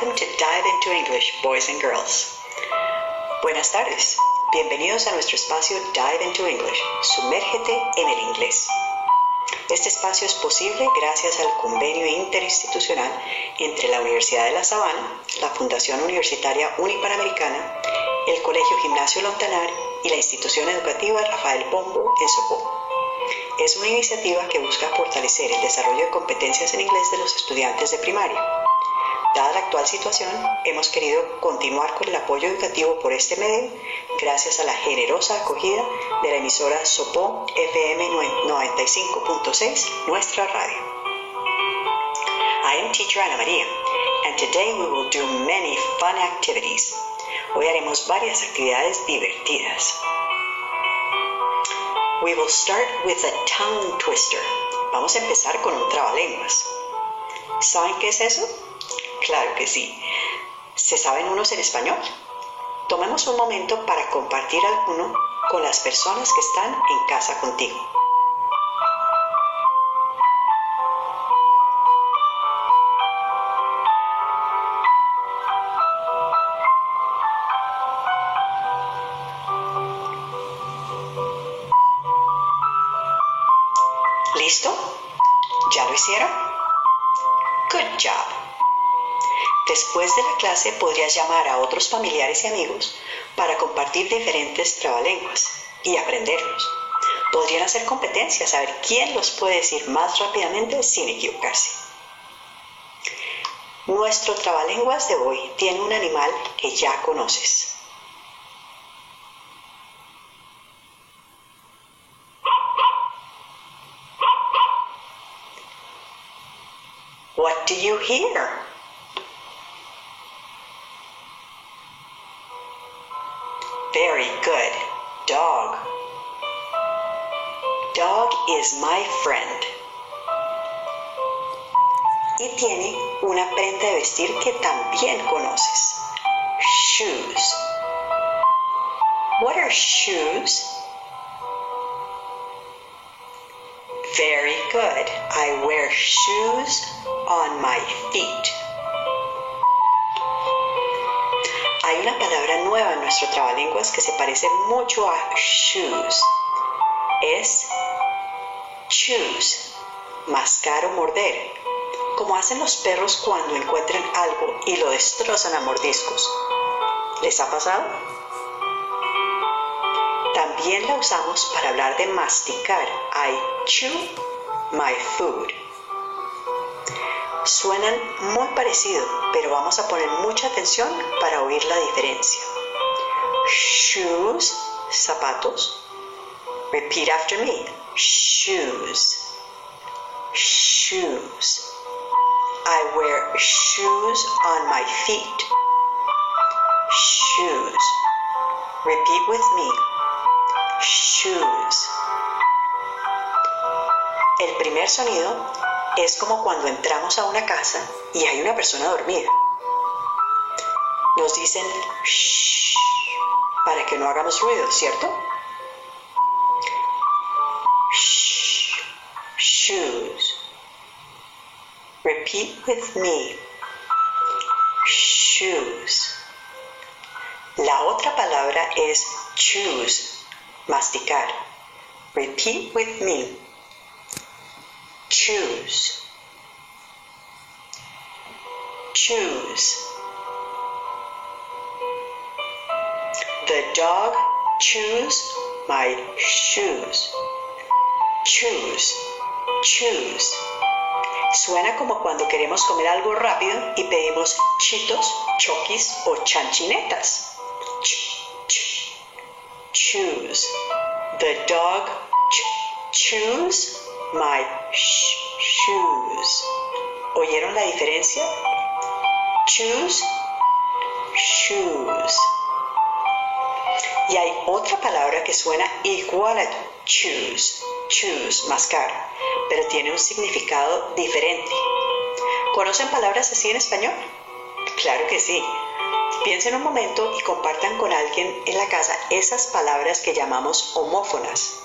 welcome to Dive into English, boys and girls. Buenas tardes, bienvenidos a nuestro espacio Dive into English, sumérgete en el inglés. Este espacio es posible gracias al convenio interinstitucional entre la Universidad de La Sabana, la Fundación Universitaria Unipanamericana, el Colegio Gimnasio Lontanar y la institución educativa Rafael Pombo en Sopó. Es una iniciativa que busca fortalecer el desarrollo de competencias en inglés de los estudiantes de primaria. Dada la actual situación, hemos querido continuar con el apoyo educativo por este medio gracias a la generosa acogida de la emisora Sopó FM 95.6, nuestra radio. I am teacher Ana María, and today we will do many fun activities. Hoy haremos varias actividades divertidas. We will start with a tongue twister. Vamos a empezar con un trabalenguas. ¿Saben qué es eso? Claro que sí. ¿Se saben unos en español? Tomemos un momento para compartir alguno con las personas que están en casa contigo. Otros familiares y amigos para compartir diferentes trabalenguas y aprenderlos. Podrían hacer competencias a ver quién los puede decir más rápidamente sin equivocarse. Nuestro trabalenguas de hoy tiene un animal que ya conoces. What do you hear? Very good. Dog. Dog is my friend. Y tiene una prenda de vestir que también conoces. Shoes. What are shoes? Very good. I wear shoes on my feet. Hay una palabra nueva en nuestro trabalenguas que se parece mucho a shoes. Es choose, mascar o morder, como hacen los perros cuando encuentran algo y lo destrozan a mordiscos. ¿Les ha pasado? También la usamos para hablar de masticar. I chew my food. Suenan muy parecido, pero vamos a poner mucha atención para oír la diferencia. Shoes, zapatos. Repeat after me. Shoes. Shoes. I wear shoes on my feet. Shoes. Repeat with me. Shoes. El primer sonido es como cuando entramos a una casa y hay una persona dormida. Nos dicen shh para que no hagamos ruido, ¿cierto? Shh, shoes. Repeat with me. Shoes. La otra palabra es choose, masticar. Repeat with me. Choose. Choose. The dog chews my shoes. Choose. Choose. Suena como cuando queremos comer algo rápido y pedimos chitos, choquis o chanchinetas. Ch ch choose. The dog ch my sh shoes. ¿Oyeron la diferencia? Choose, shoes. Y hay otra palabra que suena igual a choose, choose, mascar, pero tiene un significado diferente. ¿Conocen palabras así en español? Claro que sí. Piensen un momento y compartan con alguien en la casa esas palabras que llamamos homófonas.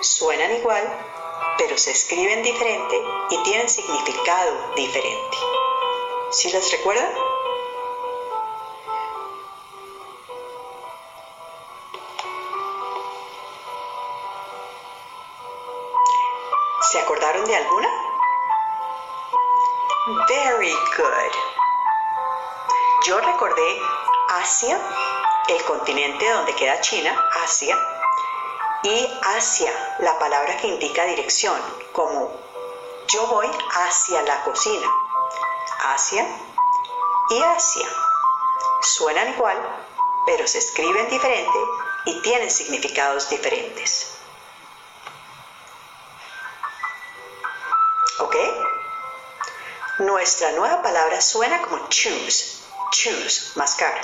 Suenan igual, pero se escriben diferente y tienen significado diferente. ¿Sí las recuerdan? ¿Se acordaron de alguna? Very good. Yo recordé Asia, el continente donde queda China, Asia, y hacia, la palabra que indica dirección, como yo voy hacia la cocina. Asia y Asia. Suenan igual, pero se escriben diferente y tienen significados diferentes. ¿Ok? Nuestra nueva palabra suena como choose, choose, mascar,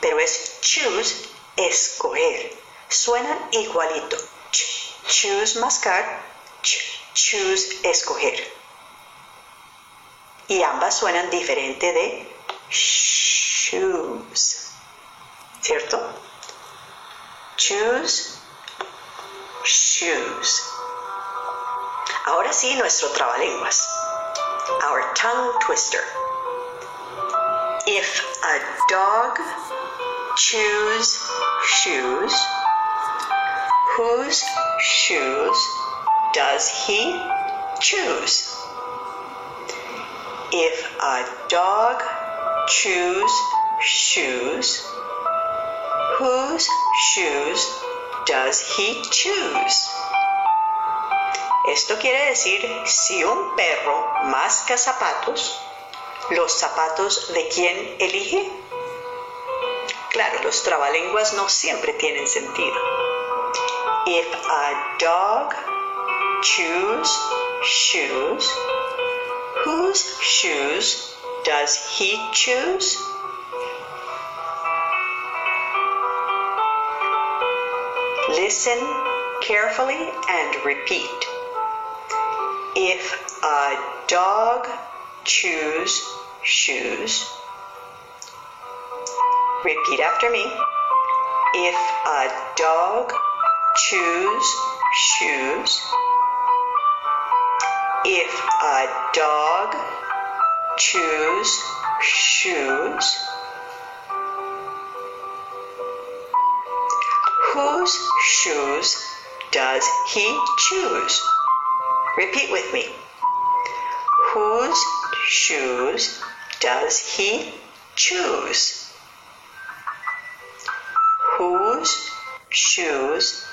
pero es choose, escoger. Suenan igualito. choose, mascar, choose, escoger. Y ambas suenan diferente de choose. ¿Cierto? Choose, shoes. Ahora sí, nuestro trabalenguas. Our tongue twister. If a dog chews shoes, whose shoes does he choose? If a dog chews shoes, whose shoes does he choose? Esto quiere decir, si un perro masca zapatos, ¿los zapatos de quién elige? Claro, los trabalenguas no siempre tienen sentido. If a dog chews shoes, whose shoes does he choose? Listen carefully and repeat. If a dog chews shoes, repeat after me. If a dog chews shoes, if a dog chews shoes, whose shoes does he choose? Repeat with me. Whose shoes does he choose? Whose shoes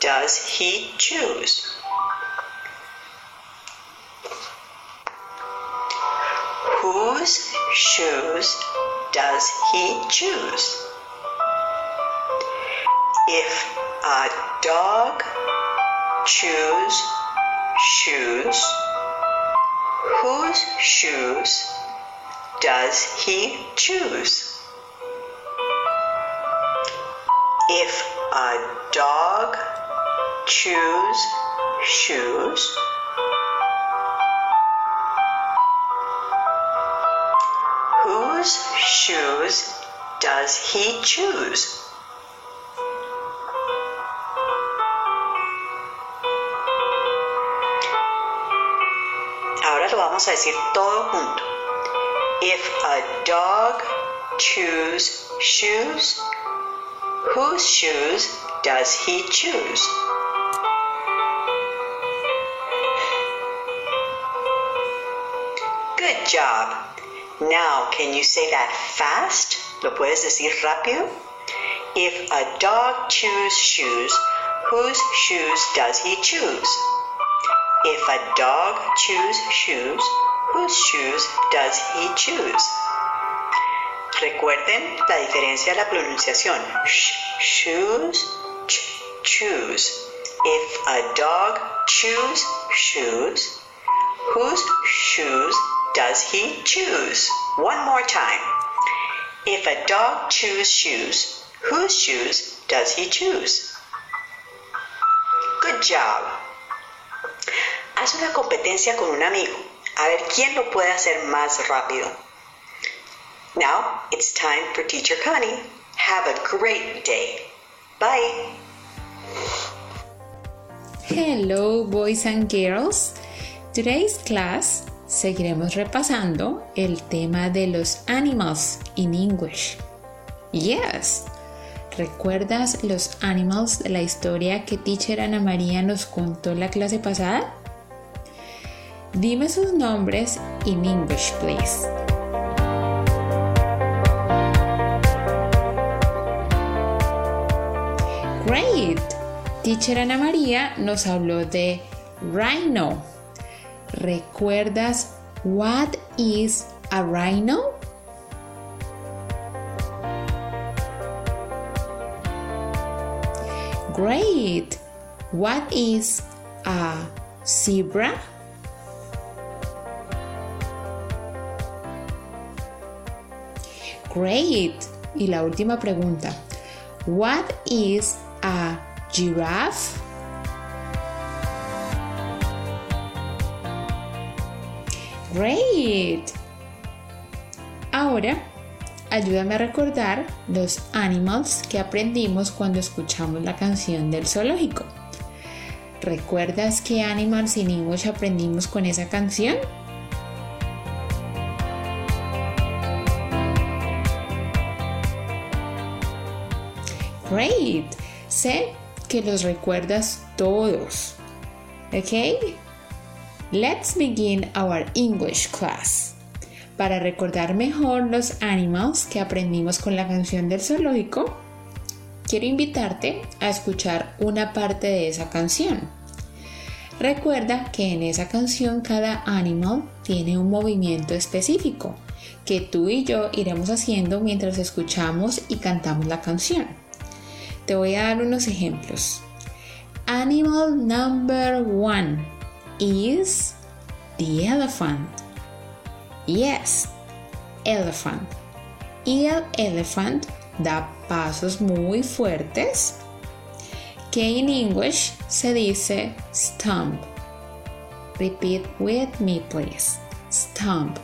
does he choose? Whose shoes does he choose? If a dog chews shoes. Whose shoes does he choose? If a dog chews shoes, whose shoes does he choose? Ahora lo vamos a decir todo junto. If a dog chews shoes, whose shoes does he choose? Job. Now, can you say that fast? ¿Lo puedes decir rápido? If a dog chews shoes, whose shoes does he choose? If a dog chews shoes, whose shoes does he choose? Recuerden la diferencia de la pronunciación. Sh shoes, ch choose. If a dog chews shoes, whose shoes does he choose? One more time. If a dog chews shoes, whose shoes does he choose? Good job. Haz una competencia con un amigo. A ver quién lo puede hacer más rápido. Now it's time for Teacher Connie. Have a great day. Bye. Hello, boys and girls. Today's class seguiremos repasando el tema de los animals in English. Yes. ¿Recuerdas los animals de la historia que teacher Ana María nos contó en la clase pasada? Dime sus nombres in English, please. Great. Teacher Ana María nos habló de rhino. ¿Recuerdas what is a rhino? Great. What is a zebra? Great. Y la última pregunta. What is a giraffe? Great. Ahora, ayúdame a recordar los animals que aprendimos cuando escuchamos la canción del zoológico. ¿Recuerdas qué animals in English aprendimos con esa canción? Great. Sé que los recuerdas todos. ¿Ok? Let's begin our English class. Para recordar mejor los animals que aprendimos con la canción del zoológico, quiero invitarte a escuchar una parte de esa canción. Recuerda que en esa canción cada animal tiene un movimiento específico que tú y yo iremos haciendo mientras escuchamos y cantamos la canción. Te voy a dar unos ejemplos. Animal number one is the elephant. Yes, elephant. Y el elephant da pasos muy fuertes que en English se dice stomp. Repeat with me, please. Stomp.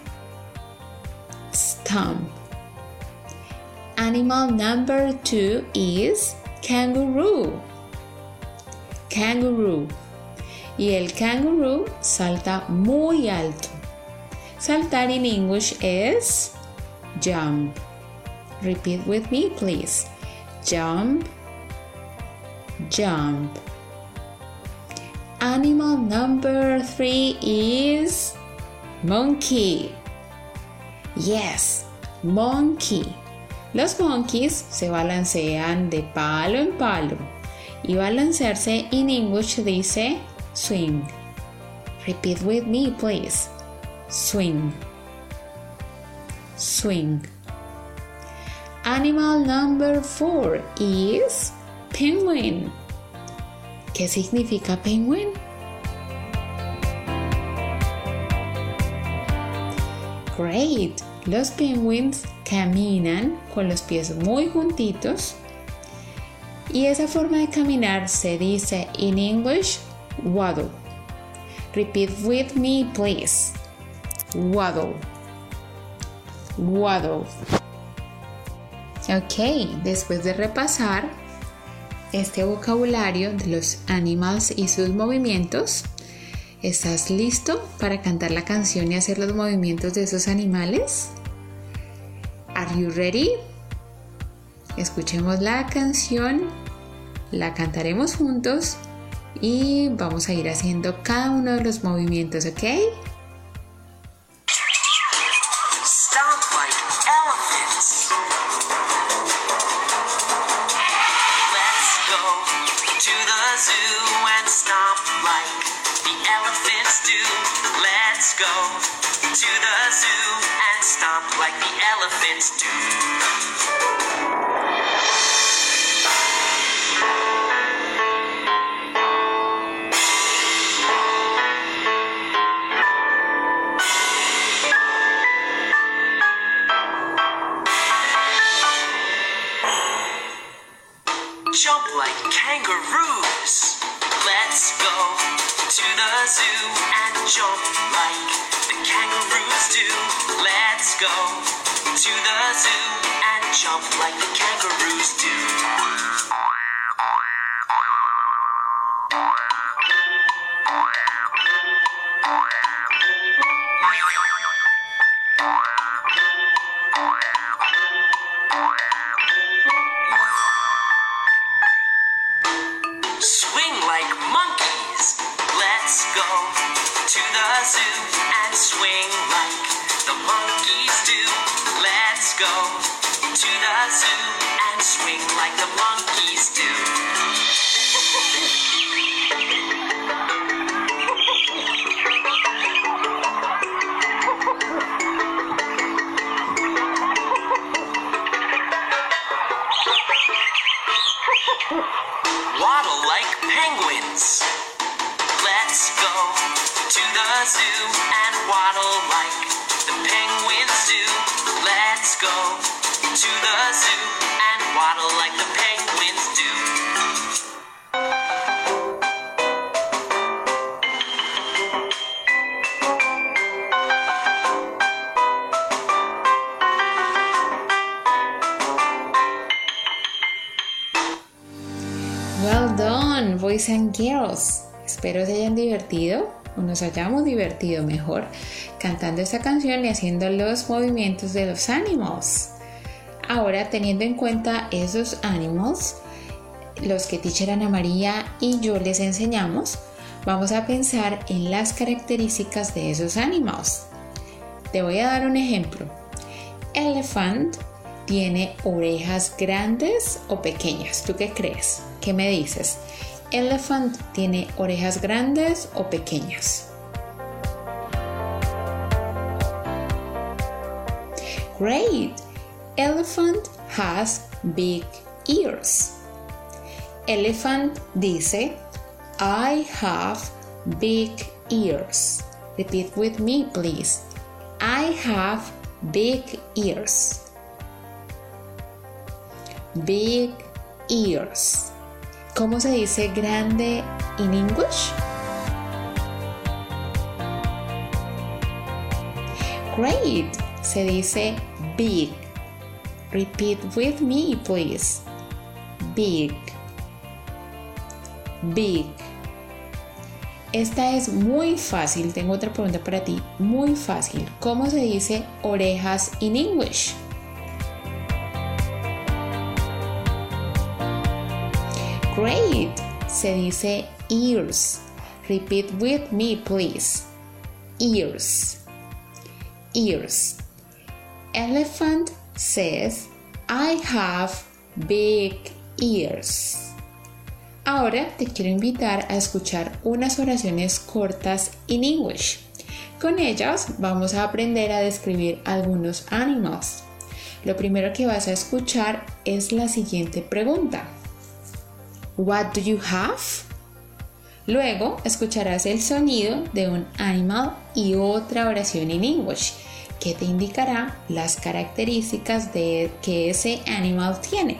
Stomp. Animal number two is kangaroo. Kangaroo. Y el kangaroo salta muy alto. Saltar in English is jump. Repeat with me, please. Jump, jump. Animal number three is monkey. Yes, monkey. Los monkeys se balancean de palo en palo y balancearse en English dice swing. Repeat with me, please. Swing. Swing. Animal number four is penguin. ¿Qué significa penguin? Great. Los penguins caminan con los pies muy juntitos y esa forma de caminar se dice in English waddle. Repeat with me, please. Waddle. Waddle. Ok, después de repasar este vocabulario de los animals y sus movimientos, ¿estás listo para cantar la canción y hacer los movimientos de esos animales? Are you ready? Escuchemos la canción, la cantaremos juntos y vamos a ir haciendo cada uno de los movimientos, ¿ok? O nos hayamos divertido mejor cantando esta canción y haciendo los movimientos de los animals. Ahora, teniendo en cuenta esos animals, los que Teacher Ana María y yo les enseñamos, vamos a pensar en las características de esos animals. Te voy a dar un ejemplo. Elephant tiene orejas grandes o pequeñas. ¿Tú qué crees? ¿Qué me dices? Elephant tiene orejas grandes o pequeñas. Great! Elephant has big ears. Elephant dice, I have big ears. Repeat with me, please. I have big ears. Big ears. ¿Cómo se dice grande in English? Great. Se dice big. Repeat with me, please. Big. Big. Esta es muy fácil. Tengo otra pregunta para ti. Muy fácil. ¿Cómo se dice orejas in English? Great. Se dice ears. Repeat with me, please. Ears. Ears. Elephant says, I have big ears. Ahora te quiero invitar a escuchar unas oraciones cortas in English. Con ellas vamos a aprender a describir algunos animals. Lo primero que vas a escuchar es la siguiente pregunta. What do you have? Luego escucharás el sonido de un animal y otra oración en English que te indicará las características de que ese animal tiene.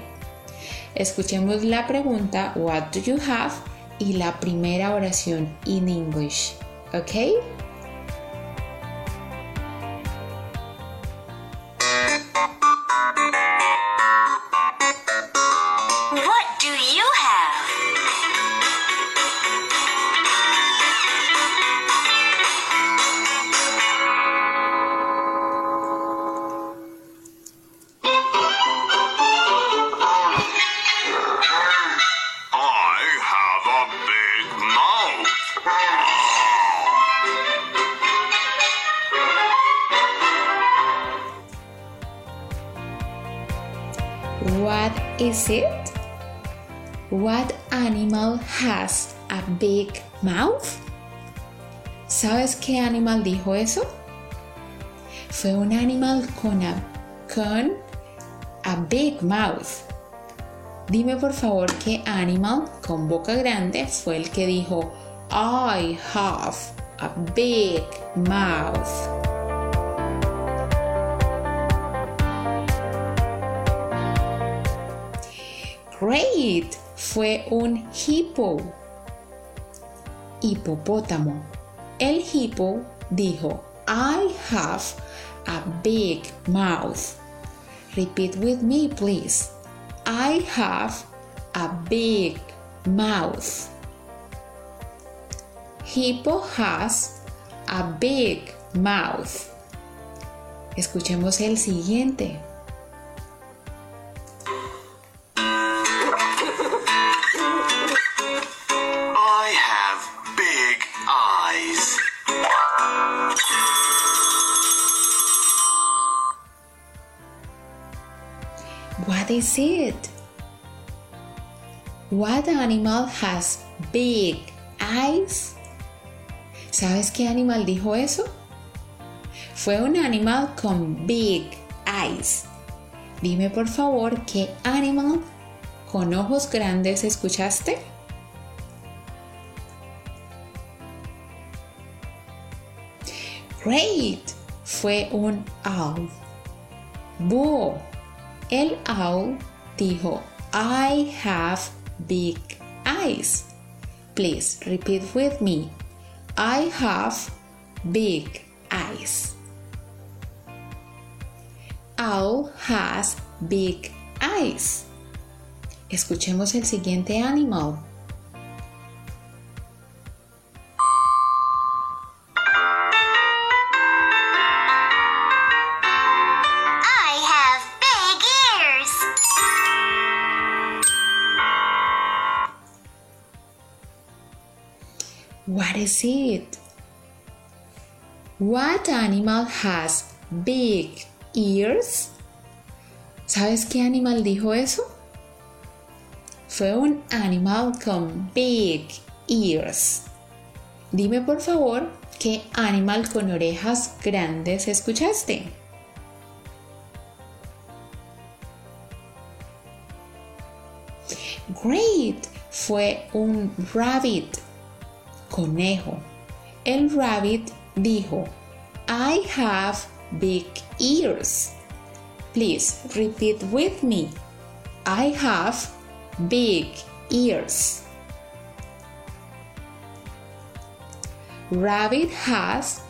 Escuchemos la pregunta What do you have? y la primera oración in English. ¿Ok? Is it? What animal has a big mouth? ¿Sabes qué animal dijo eso? Fue un animal con a, con a big mouth. Dime por favor qué animal con boca grande fue el que dijo I have a big mouth. Fue un hippo. Hipopótamo. El hippo dijo, I have a big mouth. Repeat with me, please. I have a big mouth. Hippo has a big mouth. Escuchemos el siguiente. Is it? What animal has big eyes? ¿Sabes qué animal dijo eso? Fue un animal con big eyes. Dime por favor qué animal con ojos grandes escuchaste. Great. Fue un owl. Búho. El owl dijo, I have big eyes. Please repeat with me. I have big eyes. Owl has big eyes. Escuchemos el siguiente animal. What animal has big ears? ¿Sabes qué animal dijo eso? Fue un animal con big ears. Dime por favor qué animal con orejas grandes escuchaste. Great, fue un rabbit, conejo. El rabbit dijo, I have big ears. Please repeat with me. I have big ears. Rabbit has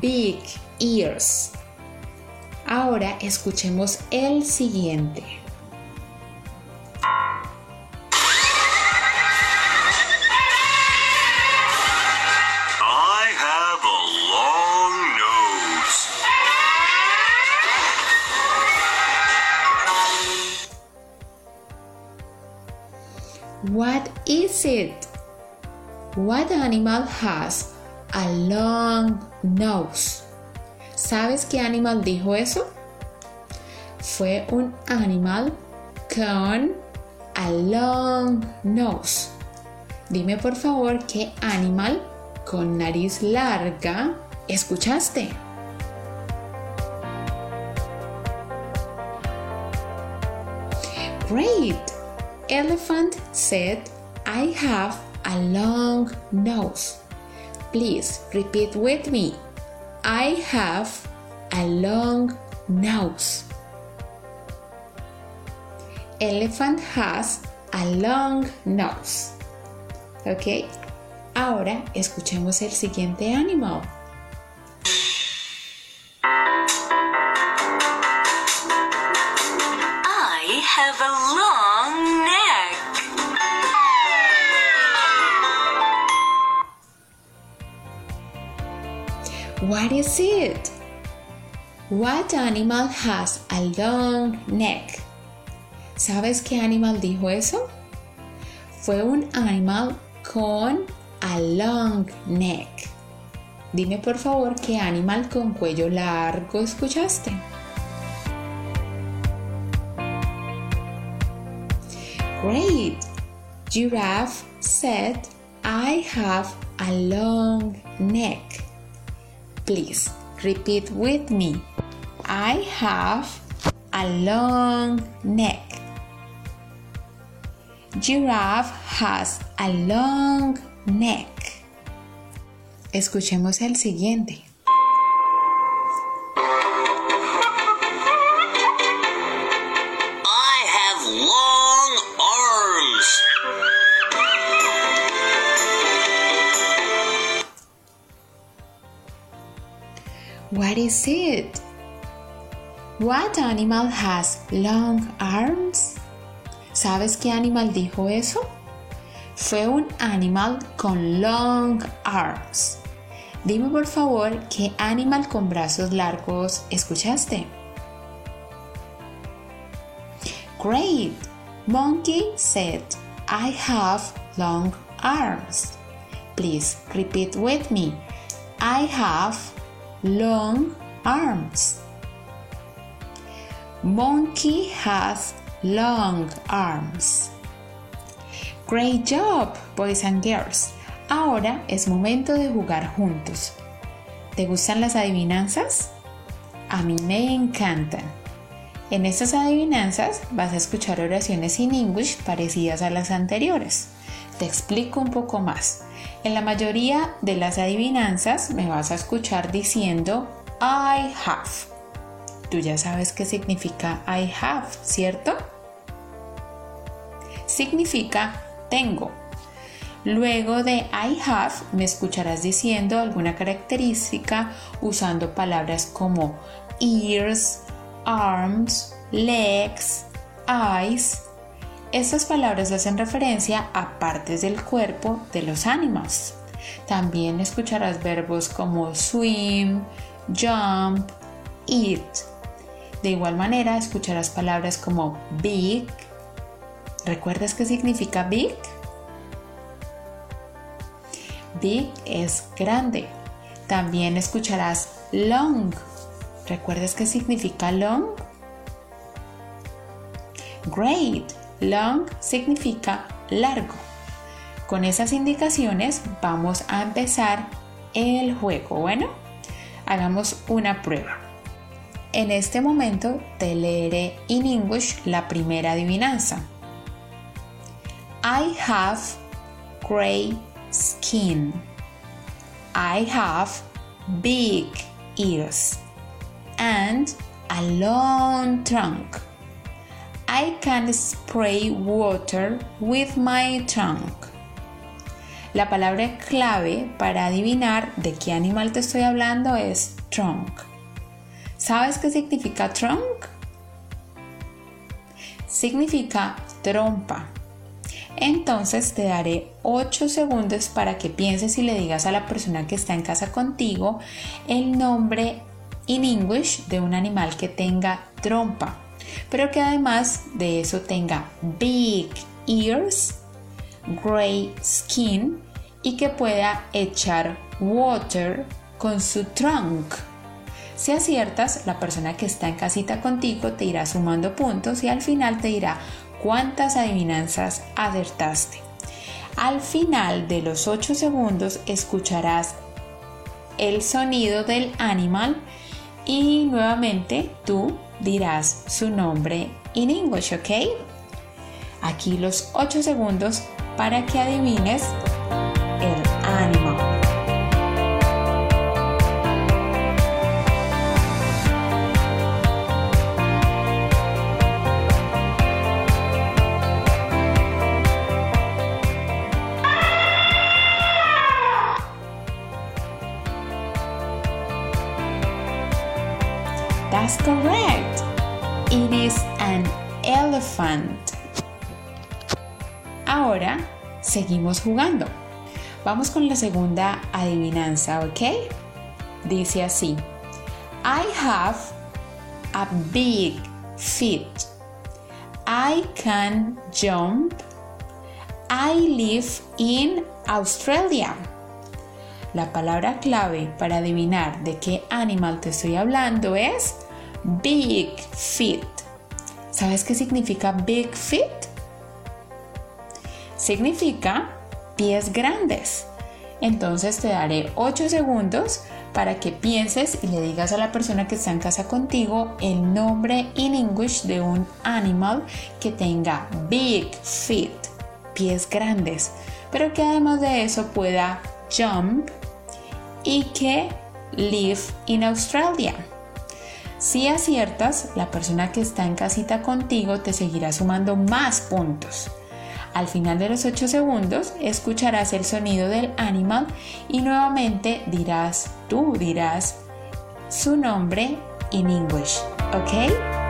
big ears. Ahora escuchemos el siguiente. Is it? What animal has a long nose? ¿Sabes qué animal dijo eso? Fue un animal con a long nose. Dime por favor qué animal con nariz larga escuchaste. Great! Elephant said, I have a long nose. Please repeat with me. I have a long nose. Elephant has a long nose. ¿Ok? Ahora escuchemos el siguiente animal. What is it? What animal has a long neck? ¿Sabes qué animal dijo eso? Fue un animal con a long neck. Dime por favor qué animal con cuello largo escuchaste. Great! Giraffe said, I have a long neck. Please repeat with me. I have a long neck. Giraffe has a long neck. Escuchemos el siguiente. Is it? What animal has long arms? ¿Sabes qué animal dijo eso? Fue un animal con long arms. Dime por favor qué animal con brazos largos escuchaste. Great! Monkey said, I have long arms. Please repeat with me. I have long arms. Monkey has long arms. Great job, boys and girls. Ahora es momento de jugar juntos. ¿Te gustan las adivinanzas? A mí me encantan. En estas adivinanzas vas a escuchar oraciones in English parecidas a las anteriores. Te explico un poco más. En la mayoría de las adivinanzas me vas a escuchar diciendo I have. Tú ya sabes qué significa I have, ¿cierto? Significa tengo. Luego de I have me escucharás diciendo alguna característica usando palabras como ears, arms, legs, eyes. Estas palabras hacen referencia a partes del cuerpo de los animales. También escucharás verbos como swim, jump, eat. De igual manera escucharás palabras como big. ¿Recuerdas qué significa big? Big es grande. También escucharás long. ¿Recuerdas qué significa long? Great. Long significa largo. Con esas indicaciones vamos a empezar el juego. Bueno, hagamos una prueba. En este momento te leeré in English la primera adivinanza. I have gray skin. I have big ears and a long trunk. I can spray water with my trunk. La palabra clave para adivinar de qué animal te estoy hablando es trunk. ¿Sabes qué significa trunk? Significa trompa. Entonces te daré 8 segundos para que pienses y le digas a la persona que está en casa contigo el nombre in English de un animal que tenga trompa, pero que además de eso tenga big ears, gray skin y que pueda echar water con su trunk. Si aciertas, la persona que está en casita contigo te irá sumando puntos y al final te dirá cuántas adivinanzas acertaste. Al final de los 8 segundos escucharás el sonido del animal y nuevamente tú dirás su nombre en English, ¿ok? Aquí los 8 segundos para que adivines Ahora seguimos jugando. Vamos con la segunda adivinanza, ¿ok? Dice así. I have a big feet. I can jump. I live in Australia. La palabra clave para adivinar de qué animal te estoy hablando es big feet. ¿Sabes qué significa big feet? Significa pies grandes. Entonces te daré 8 segundos para que pienses y le digas a la persona que está en casa contigo el nombre in English de un animal que tenga big feet, pies grandes, pero que además de eso pueda jump y que live in Australia. Si aciertas, la persona que está en casita contigo te seguirá sumando más puntos. Al final de los 8 segundos escucharás el sonido del animal y nuevamente dirás, tú dirás su nombre en English, ¿ok?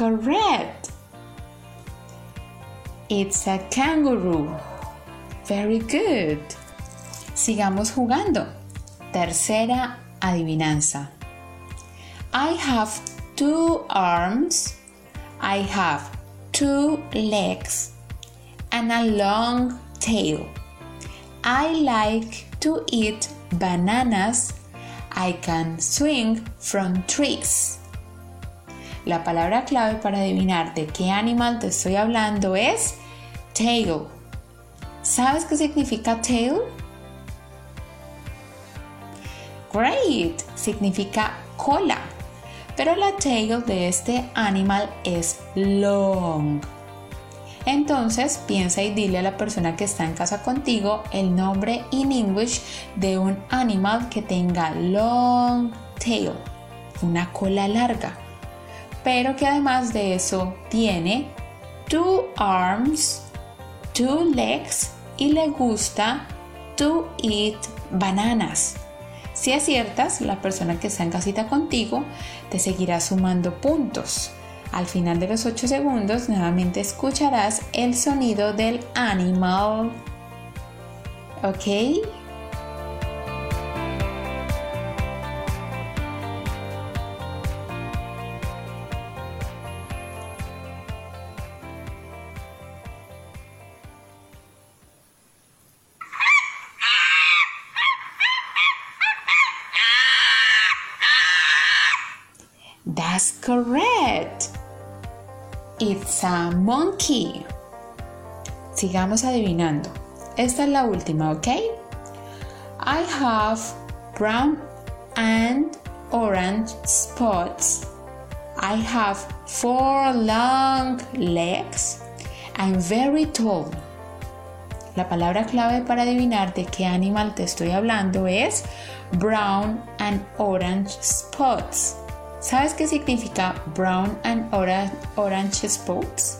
Correct. It's a kangaroo. Very good. Sigamos jugando. Tercera adivinanza. I have two arms. I have two legs and a long tail. I like to eat bananas. I can swing from trees. La palabra clave para adivinar de qué animal te estoy hablando es tail. ¿Sabes qué significa tail? Great, significa cola. Pero la tail de este animal es long. Entonces piensa y dile a la persona que está en casa contigo el nombre in English de un animal que tenga long tail, una cola larga, pero que además de eso tiene two arms, two legs y le gusta to eat bananas. Si aciertas, la persona que está en casita contigo te seguirá sumando puntos. Al final de los 8 segundos nuevamente escucharás el sonido del animal. ¿Ok? Correct. It's a monkey. Sigamos adivinando. Esta es la última, ¿ok? I have brown and orange spots. I have four long legs. I'm very tall. La palabra clave para adivinar de qué animal te estoy hablando es brown and orange spots. ¿Sabes qué significa brown and orange spots?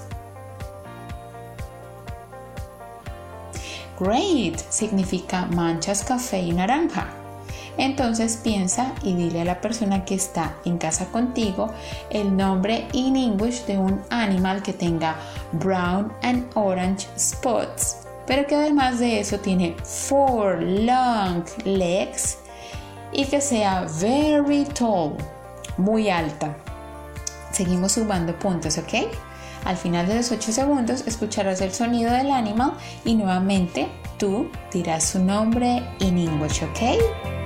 Great significa manchas café y naranja. Entonces piensa y dile a la persona que está en casa contigo el nombre in English de un animal que tenga brown and orange spots, pero que además de eso tiene four long legs y que sea very tall muy alta. Seguimos sumando puntos, ¿ok? Al final de los 8 segundos escucharás el sonido del animal y nuevamente tú dirás su nombre en English, ¿ok?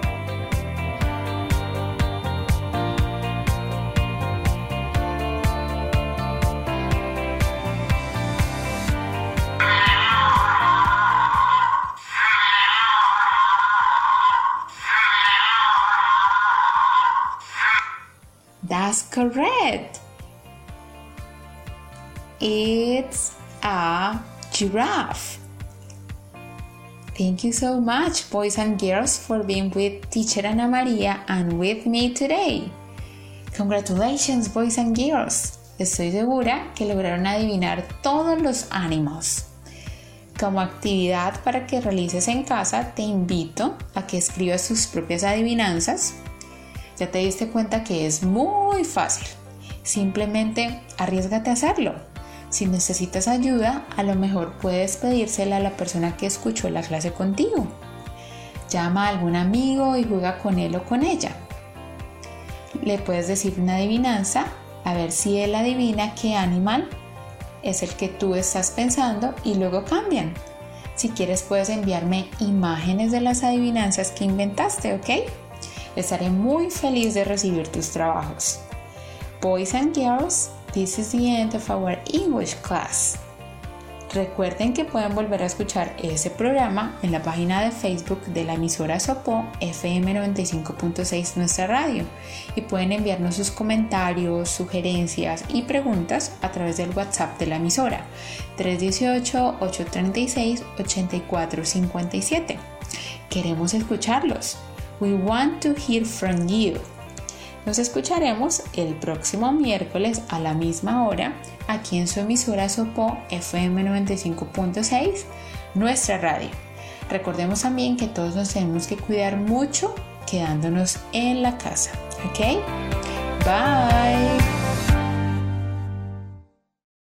It's a giraffe. Thank you so much, boys and girls, for being with teacher Ana Maria and with me today. Congratulations, boys and girls. Estoy segura que lograron adivinar todos los ánimos. Como actividad para que realices en casa, te invito a que escribas tus propias adivinanzas ya te diste cuenta que es muy fácil. Simplemente arriesgate a hacerlo. Si necesitas ayuda, a lo mejor puedes pedírsela a la persona que escuchó la clase contigo. Llama a algún amigo y juega con él o con ella. Le puedes decir una adivinanza a ver si él adivina qué animal es el que tú estás pensando y luego cambian. Si quieres puedes enviarme imágenes de las adivinanzas que inventaste, ¿ok? Estaré muy feliz de recibir tus trabajos. Boys and girls, this is the end of our English class. Recuerden que pueden volver a escuchar ese programa en la página de Facebook de la emisora Sopo FM 95.6 nuestra radio y pueden enviarnos sus comentarios, sugerencias y preguntas a través del WhatsApp de la emisora 318-836-8457. Queremos escucharlos. We want to hear from you. Nos escucharemos el próximo miércoles a la misma hora aquí en su emisora Sopo FM 95.6, nuestra radio. Recordemos también que todos nos tenemos que cuidar mucho quedándonos en la casa. ¿Ok? Bye.